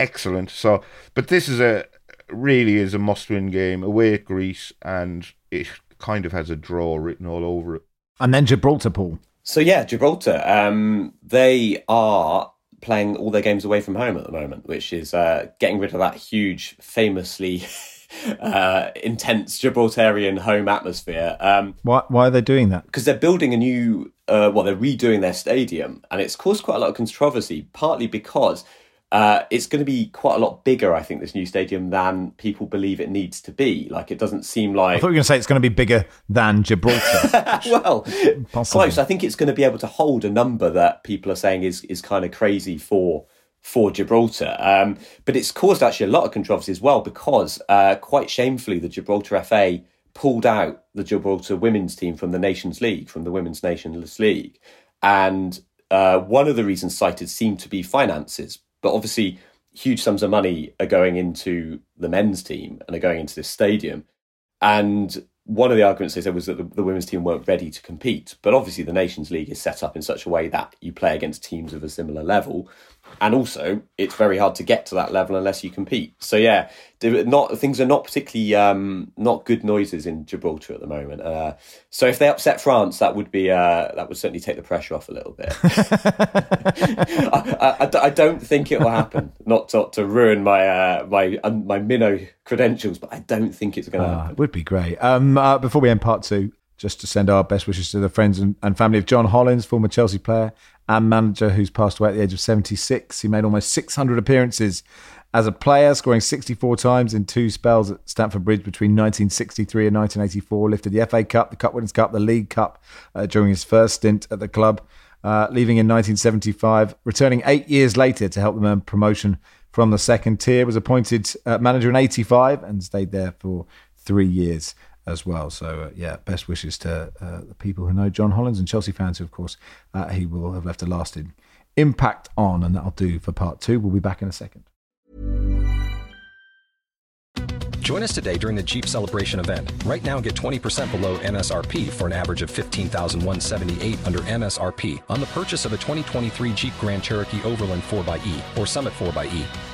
[SPEAKER 4] excellent. So, but this is a really is a must-win game away at Greece, and it kind of has a draw written all over it.
[SPEAKER 3] And then Gibraltar, Paul.
[SPEAKER 6] So yeah, Gibraltar. Um, they are playing all their games away from home at the moment, which is uh, getting rid of that huge, famously uh, intense Gibraltarian home atmosphere. Um,
[SPEAKER 3] why, why are they doing that?
[SPEAKER 6] Because they're building a new, uh, well, they're redoing their stadium, and it's caused quite a lot of controversy, partly because uh, it's going to be quite a lot bigger, I think, this new stadium than people believe it needs to be. Like, it doesn't seem like.
[SPEAKER 3] I thought you were going to say it's going to be bigger than Gibraltar.
[SPEAKER 6] well, close. I think it's going to be able to hold a number that people are saying is is kind of crazy for for Gibraltar. Um, but it's caused actually a lot of controversy as well because, uh, quite shamefully, the Gibraltar FA pulled out the Gibraltar women's team from the Nations League, from the Women's Nations League. And uh, one of the reasons cited seemed to be finances but obviously, huge sums of money are going into the men's team and are going into this stadium. And one of the arguments they said was that the, the, women's team weren't ready to compete. But obviously, the Nations League is set up in such a way that you play against teams of a similar level and also it's very hard to get to that level unless you compete. So yeah, not things are not particularly um, not good noises in Gibraltar at the moment. Uh, so if they upset France, that would be uh, that would certainly take the pressure off a little bit. I, I, I, don't think it will happen. Not to, to ruin my uh, my um, my minnow credentials, but I don't think it's going to
[SPEAKER 3] uh,
[SPEAKER 6] happen.
[SPEAKER 3] Would be great. Um, uh, before we end part two, just to send our best wishes to the friends and, and family of John Hollins, former Chelsea player and manager who's passed away at the age of 76. He made almost 600 appearances as a player, scoring 64 times in two spells at Stamford Bridge between 1963 and 1984. Lifted the FA Cup, the Cup Winners' Cup, the League Cup uh, during his first stint at the club, uh, leaving in 1975. Returning eight years later to help them earn promotion from the second tier. Was appointed uh, manager in 85 and stayed there for three years as well. So, uh, yeah, best wishes to uh, the people who know John Hollins and Chelsea fans who, of course, uh, he will have left a lasting impact on. And that'll do for part two. We'll be back in a second.
[SPEAKER 7] Join us today during the Jeep Celebration event. Right now, get 20% below MSRP for an average of 15178 under MSRP on the purchase of a 2023 Jeep Grand Cherokee Overland 4xE or Summit 4xE.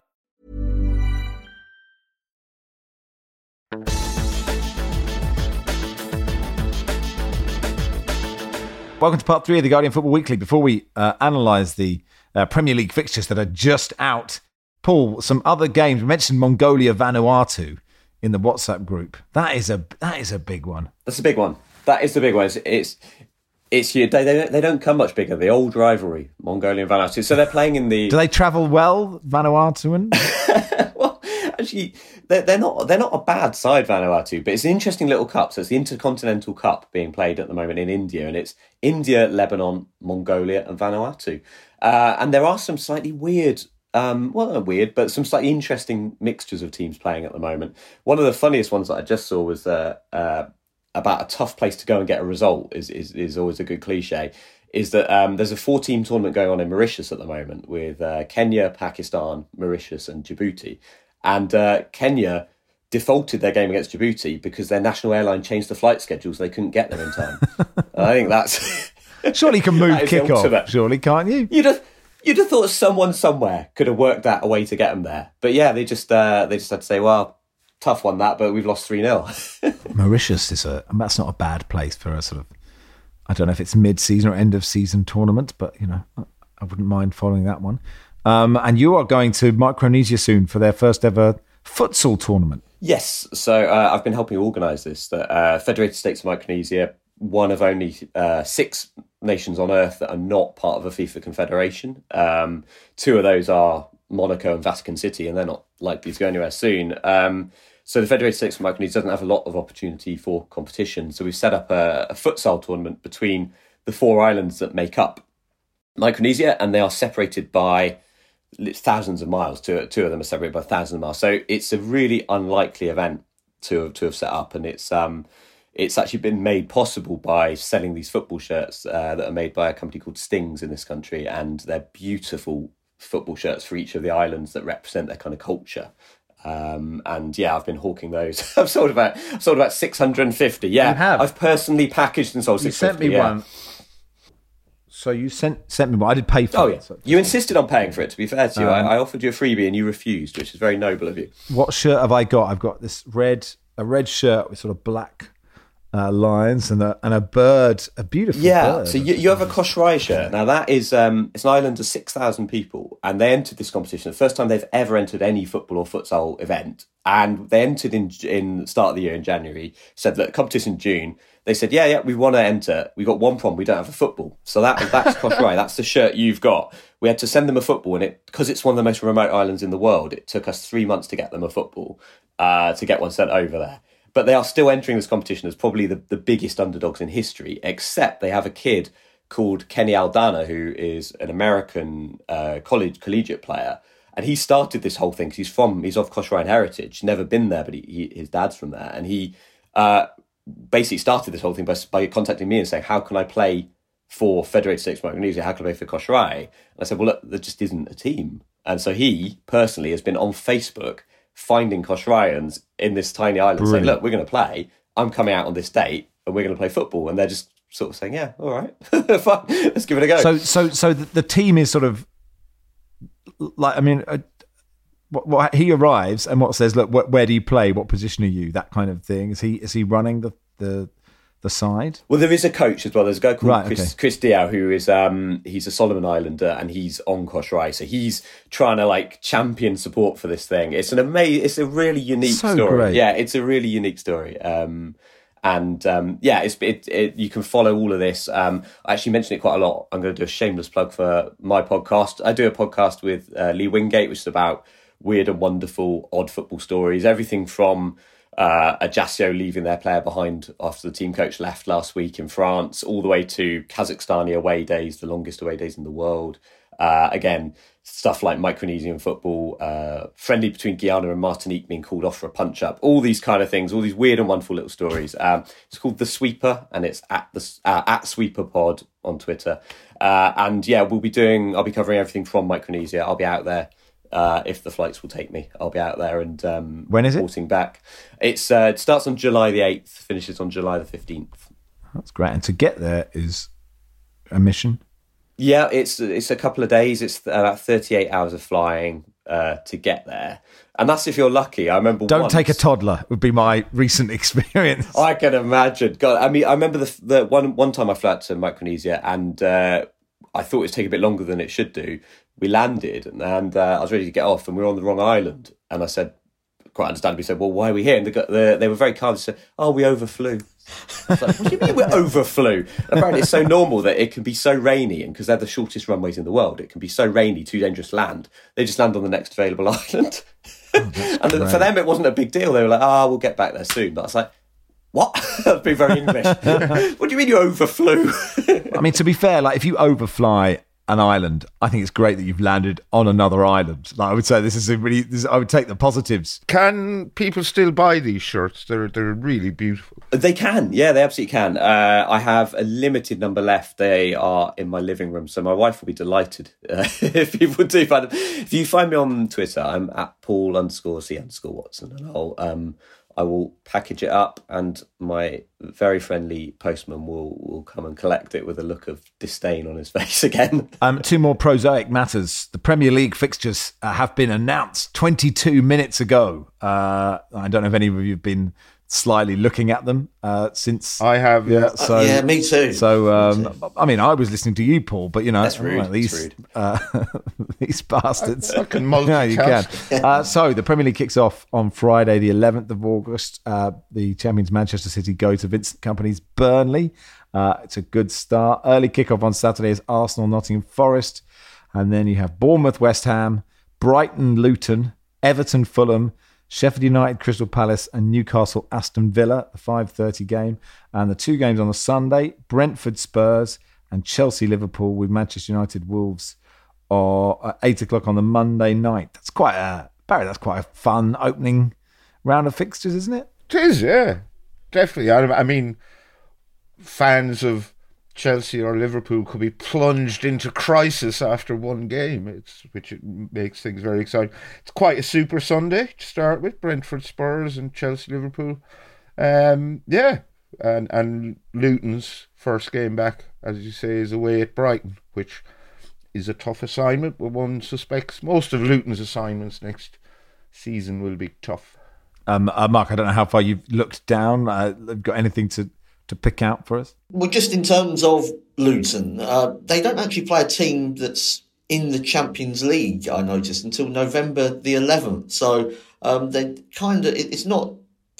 [SPEAKER 3] Welcome to part three of the Guardian Football Weekly. Before we uh, analyse the uh, Premier League fixtures that are just out, Paul, some other games. We mentioned Mongolia Vanuatu in the WhatsApp group. That is a that is a big one.
[SPEAKER 6] That's a big one. That is the big one. It's it's, it's they, they don't, they don't come much bigger. The old rivalry, Mongolia and Vanuatu. So they're playing in the.
[SPEAKER 3] Do they travel well, Vanuatuan?
[SPEAKER 6] actually, they're, they're not they're not a bad side, Vanuatu, but it's an interesting little cup. So it's the Intercontinental Cup being played at the moment in India, and it's India, Lebanon, Mongolia, and Vanuatu. Uh, and there are some slightly weird um, well, not weird, but some slightly interesting mixtures of teams playing at the moment. One of the funniest ones that I just saw was uh, uh, about a tough place to go and get a result. Is is, is always a good cliche. Is that um, there's a four team tournament going on in Mauritius at the moment with uh, Kenya, Pakistan, Mauritius, and Djibouti. And uh, Kenya defaulted their game against Djibouti because their national airline changed the flight schedule so they couldn't get there in time. I think that's
[SPEAKER 3] surely you can move kickoff. Surely can't you?
[SPEAKER 6] You'd have you'd have thought someone somewhere could have worked out a way to get them there. But yeah, they just uh, they just had to say, well, tough one that, but we've lost three 0
[SPEAKER 3] Mauritius is a that's not a bad place for a sort of I don't know if it's mid season or end of season tournament, but you know I wouldn't mind following that one. Um, and you are going to Micronesia soon for their first ever futsal tournament.
[SPEAKER 6] Yes, so uh, I've been helping organise this. The uh, Federated States of Micronesia, one of only uh, six nations on Earth that are not part of a FIFA confederation. Um, two of those are Monaco and Vatican City, and they're not likely to go anywhere soon. Um, so the Federated States of Micronesia doesn't have a lot of opportunity for competition. So we've set up a, a futsal tournament between the four islands that make up Micronesia, and they are separated by thousands of miles. Two, two of them are separated by thousands of miles. So it's a really unlikely event to have, to have set up, and it's um it's actually been made possible by selling these football shirts uh, that are made by a company called Stings in this country, and they're beautiful football shirts for each of the islands that represent their kind of culture. Um, and yeah, I've been hawking those. I've sold about I've sold about six hundred and fifty. Yeah, I've personally packaged and sold.
[SPEAKER 3] You sent me yeah. one. So you sent sent me one. I did pay for
[SPEAKER 6] oh,
[SPEAKER 3] it.
[SPEAKER 6] Yeah. So. You insisted on paying for it. To be fair to you, um, I, I, offered you a freebie and you refused, which is very noble of you.
[SPEAKER 3] What shirt have I got? I've got this red a red shirt with sort of black uh, lions and a and a bird, a beautiful
[SPEAKER 6] yeah.
[SPEAKER 3] Bird.
[SPEAKER 6] So you, you have a Kosrae shirt. Now that is um, it's an island of six thousand people, and they entered this competition the first time they've ever entered any football or futsal event. And they entered in in start of the year in January. Said that competition in June. They said, yeah, yeah, we want to enter. We got one problem: we don't have a football. So that that's Kosrae. that's the shirt you've got. We had to send them a football, and it because it's one of the most remote islands in the world. It took us three months to get them a football uh, to get one sent over there but they are still entering this competition as probably the, the biggest underdogs in history, except they have a kid called Kenny Aldana, who is an American uh, college collegiate player. and he started this whole thing because he's from he's of Kosraean heritage, never been there, but he, he, his dad's from there, and he uh, basically started this whole thing by, by contacting me and saying, "How can I play for Federated States Micronesia? How can I play for Kosrae?" And I said, "Well, look, there just isn't a team." And so he personally has been on Facebook finding Kosraeans in this tiny island,
[SPEAKER 3] Brilliant.
[SPEAKER 6] saying, "Look, we're going to play. I'm coming out on this date, and we're going to play football." And they're just sort of saying, "Yeah, all right, fine, let's give it a go."
[SPEAKER 3] So, so, so the, the team is sort of like, I mean, uh, what, what he arrives and what says, look, wh- where do you play? What position are you? That kind of thing. Is he is he running the the the side?
[SPEAKER 6] Well, there is a coach as well. There's a guy called
[SPEAKER 3] Right,
[SPEAKER 6] Chris,
[SPEAKER 3] okay.
[SPEAKER 6] Chris Diao who is um he's a Solomon Islander and he's on Kosrae, so he's trying to like champion support for this thing. It's an amazing, it's a really unique
[SPEAKER 3] So
[SPEAKER 6] story.
[SPEAKER 3] great.
[SPEAKER 6] Yeah, it's a really unique story. Um, and um, yeah, it's it, it, you can follow all of this. Um, I actually mention it quite a lot. I'm going to do a shameless plug for my podcast. I do a podcast with uh, Lee Wingate, which is about weird and wonderful, odd football stories. Everything from uh, Ajaccio leaving their player behind after the team coach left last week in France, all the way to Kazakhstani away days, the longest away days in the world. Uh, again, stuff like Micronesian football, uh, friendly between Guyana and Martinique being called off for a punch up, all these kind of things, all these weird and wonderful little stories. Um, it's called The Sweeper, and it's at the uh, at Sweeper Pod on Twitter. Uh, and yeah, we'll be doing. I'll be covering everything from Micronesia. I'll be out there. Uh, if the flights will take me, I'll be out there and um,
[SPEAKER 3] When is it?
[SPEAKER 6] reporting back. It's uh, it starts on July the eighth, finishes on July the fifteenth.
[SPEAKER 3] That's great. And to get there is a mission.
[SPEAKER 6] Yeah, it's it's a couple of days. It's about thirty eight hours of flying uh, to get there, and that's if you're lucky. I remember.
[SPEAKER 3] Don't
[SPEAKER 6] once-
[SPEAKER 3] take a toddler. Would be my recent experience.
[SPEAKER 6] I can imagine. God, I mean, I remember the the one one time I flew out to Micronesia, and uh, I thought it would take a bit longer than it should do. We landed, and, and uh, I was ready to get off, and we were on the wrong island. And I said, quite understandably, said, "Well, why are we here?" And the, the, they were very kind. They said, "Oh, we overflew." I was like, what do you mean we overflew? Apparently, it's so normal that it can be so rainy, and because they're the shortest runways in the world, it can be so rainy, too dangerous to land. They just land on the next available island. and for them, it wasn't a big deal. They were like, "Ah, we'll get back there soon." But I was like, "What?" That'd be very English. what do you mean you overflew?
[SPEAKER 3] I mean, to be fair, like if you overfly an island, I think it's great that you've landed on another island. Like I would say, this is a really. This, I would take the positives.
[SPEAKER 4] Can people still buy these shirts? They're they're really beautiful.
[SPEAKER 6] They can, yeah, they absolutely can. Uh, I have a limited number left. They are in my living room, so my wife will be delighted uh, if people do find them. If you find me on Twitter, I'm at Paul underscore C underscore Watson, and I'll um, I will package it up, and my very friendly postman will will come and collect it with a look of disdain on his face again.
[SPEAKER 3] Um, two more prosaic matters. The Premier League fixtures uh, have been announced 22 minutes ago. Uh, I don't know if any of you have been slyly looking at them uh, since.
[SPEAKER 4] I have.
[SPEAKER 3] yeah,
[SPEAKER 4] Yeah.
[SPEAKER 3] so
[SPEAKER 5] yeah, me too.
[SPEAKER 3] So, um, I mean, I was listening to you, Paul, but you know,
[SPEAKER 6] That's rude.
[SPEAKER 3] well, these
[SPEAKER 6] rude.
[SPEAKER 3] Uh, these bastards.
[SPEAKER 4] I can
[SPEAKER 3] Yeah, you can. Uh, so the Premier League kicks off on Friday, the 11th of August. Uh, the champions Manchester City go to Vincent Kompany's Burnley. Uh, it's a good start. Early kickoff on Saturday is Arsenal, Nottingham Forest, and then you have Bournemouth, West Ham, Brighton, Luton, Everton, Fulham. Sheffield United, Crystal Palace, and Newcastle, Aston Villa, the 5:30 game, and the two games on the Sunday: Brentford, Spurs, and Chelsea, Liverpool, with Manchester United, Wolves, or at eight o'clock on the Monday night. That's quite a Barry. That's quite a fun opening round of fixtures, isn't it?
[SPEAKER 4] It is, yeah, definitely. I, I mean, fans of Chelsea or Liverpool could be plunged into crisis after one game. It's which it makes things very exciting. It's quite a super Sunday to start with: Brentford, Spurs, and Chelsea, Liverpool. Um, yeah, and and Luton's first game back, as you say, is away at Brighton, which is a tough assignment. But one suspects most of Luton's assignments next season will be tough.
[SPEAKER 3] Um, uh, Mark, I don't know how far you've looked down. Uh, got anything to to pick out for us?
[SPEAKER 5] Well, just in terms of Luton, uh, they don't actually play a team that's in the Champions League. I noticed until November the 11th. So um, they kind of it, it's not.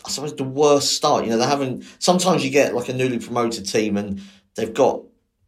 [SPEAKER 5] I suppose the worst start. You know, they haven't. Sometimes you get like a newly promoted team and they've got.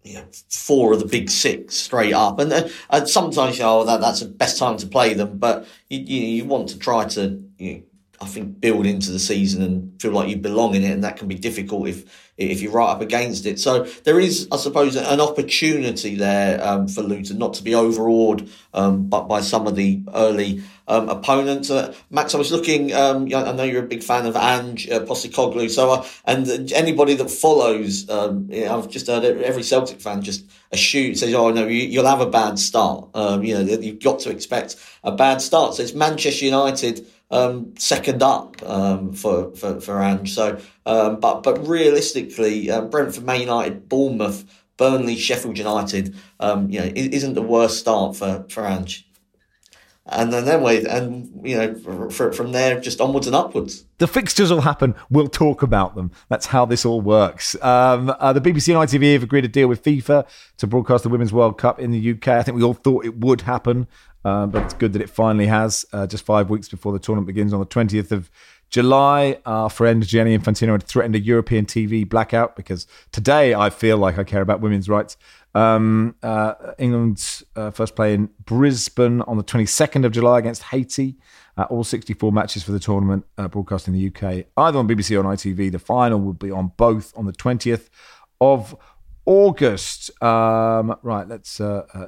[SPEAKER 5] You know, four of the big six straight up, and, uh, and sometimes you know, oh, that that's the best time to play them. But you you, you want to try to you know, I think build into the season and feel like you belong in it, and that can be difficult if if you're right up against it. So there is, I suppose, an opportunity there um, for Luton not to be overawed, um, but by some of the early um, opponents. Uh, Max, I was looking. Um, I know you're a big fan of Ange uh, Postecoglou, so uh, and anybody that follows, um, you know, I've just heard every Celtic fan just a shoot says, "Oh no, you, will have a bad start." Um, you know, you've got to expect a bad start. So it's Manchester United um, second up um, for, for for Ange. So, um, but but realistically, um, Brentford, Man United, Bournemouth, Burnley, Sheffield United, um, you know, isn't the worst start for for Ange and then then wait, and you know, for, from there just onwards and upwards.
[SPEAKER 3] The fixtures will happen. We'll talk about them. That's how this all works. Um, uh, the BBC and ITV have agreed a deal with FIFA to broadcast the Women's World Cup in the UK. I think we all thought it would happen, uh, but it's good that it finally has. Uh, just five weeks before the tournament begins on the twentieth of July, our friend Gianni Infantino had threatened a European TV blackout because today I feel like I care about women's rights. Um, uh, England's uh, first play in Brisbane on the 22nd of July against Haiti. Uh, all 64 matches for the tournament broadcast in the UK, either on BBC or on ITV. The final will be on both on the 20th of August. Um, right, let's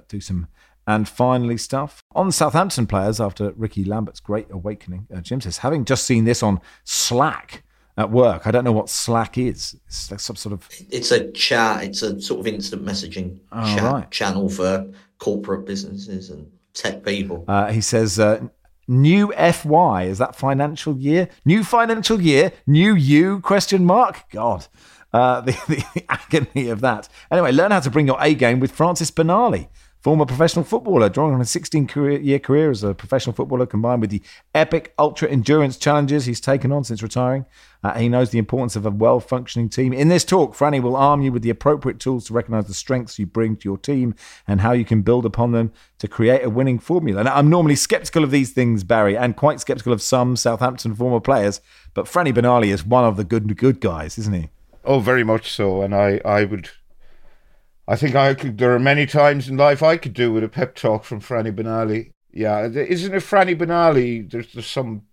[SPEAKER 3] do some and finally stuff. On Southampton players after Rickie Lambert's great awakening, Jim says, having just seen this on Slack at work. I don't know what Slack is. It's like some sort of.
[SPEAKER 5] It's a chat. It's a sort of instant messaging oh, chat right. channel for corporate businesses and tech people.
[SPEAKER 3] Uh, he says. Uh, New FY is that financial year? New financial year? New you? Question mark. God, uh, the, the, the agony of that. Anyway, learn how to bring your A game with Francis Benali former professional footballer, drawing on a 16 year career as a professional footballer combined with the epic ultra endurance challenges he's taken on since retiring. Uh, he knows the importance of a well functioning team. In this talk, Franny will arm you with the appropriate tools to recognize the strengths you bring to your team and how you can build upon them to create a winning formula. Now, I'm normally skeptical of these things, Barry, and quite skeptical of some Southampton former players, but Franny Benali is one of the good good guys, isn't he?
[SPEAKER 4] Oh, very much so. And I, I would I think I could. There are many times in life I could do with a pep talk from Franny Benali. Yeah, isn't it Franny Benali? There's there's some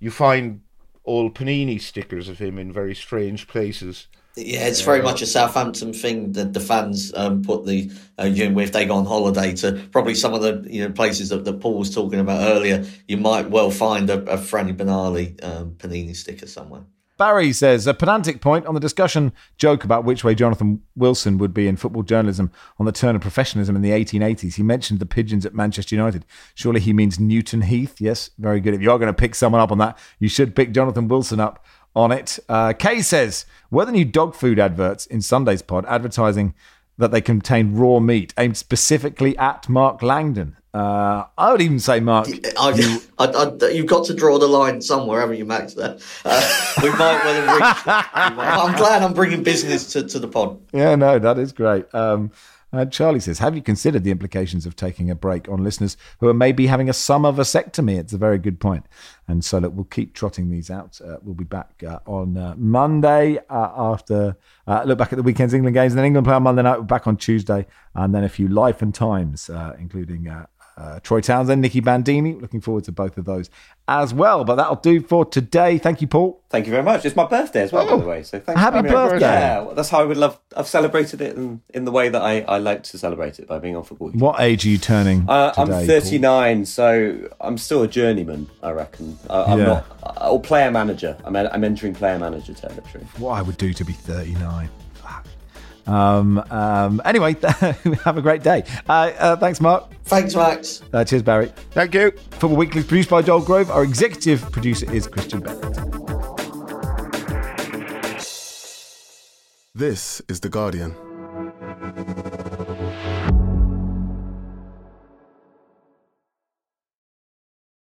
[SPEAKER 4] you find old panini stickers of him in very strange places.
[SPEAKER 5] Yeah, it's very much a Southampton thing that the fans um, put the uh, you know if they go on holiday to probably some of the you know places that, that Paul was talking about earlier. You might well find a, a Franny Benali um, panini sticker somewhere.
[SPEAKER 3] Barry says a pedantic point on the discussion joke about which way Jonathan Wilson would be in football journalism on the turn of professionalism in the 1880s. He mentioned the pigeons at Manchester United. Surely he means Newton Heath. Yes, very good. If you are going to pick someone up on that, you should pick Jonathan Wilson up on it. Uh, Kay says, were the new dog food adverts in Sunday's pod advertising that they contain raw meat aimed specifically at Mark Langdon? Uh, I would even say, Mark,
[SPEAKER 5] I, you, I, you've got to draw the line somewhere, haven't you, Max? There, uh, we might well have reached. I'm glad I'm bringing business to, to the pod.
[SPEAKER 3] Yeah, no, that is great. Um, uh, Charlie says, Have you considered the implications of taking a break on listeners who are maybe having a summer vasectomy? It's a very good point. And so look, we'll keep trotting these out. Uh, we'll be back uh, on uh, Monday uh, after uh, look back at the weekend's England games. And then England play on Monday night. We're back on Tuesday. And then a few life and times, including uh, Troy Townsend, Nicky Bandini. Looking forward to both of those as well. But that'll do for today. Thank you, Paul.
[SPEAKER 6] Thank you very much. It's my birthday as well, oh, by the way. So thanks.
[SPEAKER 3] Happy birthday!
[SPEAKER 6] Yeah, well, that's how I would love. I've celebrated it in, in the way that I, I like to celebrate it by being on football.
[SPEAKER 3] What age are you turning? Uh,
[SPEAKER 6] today, I'm 39, Paul? so I'm still a journeyman. I reckon. I, am yeah. not. Or player manager. I'm, I'm entering player manager territory.
[SPEAKER 3] What I would do to be 39. Um, um, anyway, have a great day. Uh, uh, thanks, Mark.
[SPEAKER 5] Thanks, Max.
[SPEAKER 3] Uh, cheers, Barry.
[SPEAKER 4] Thank you.
[SPEAKER 3] Football Weekly is produced by Joel Grove. Our executive producer is Christian Bennett.
[SPEAKER 8] This is The Guardian.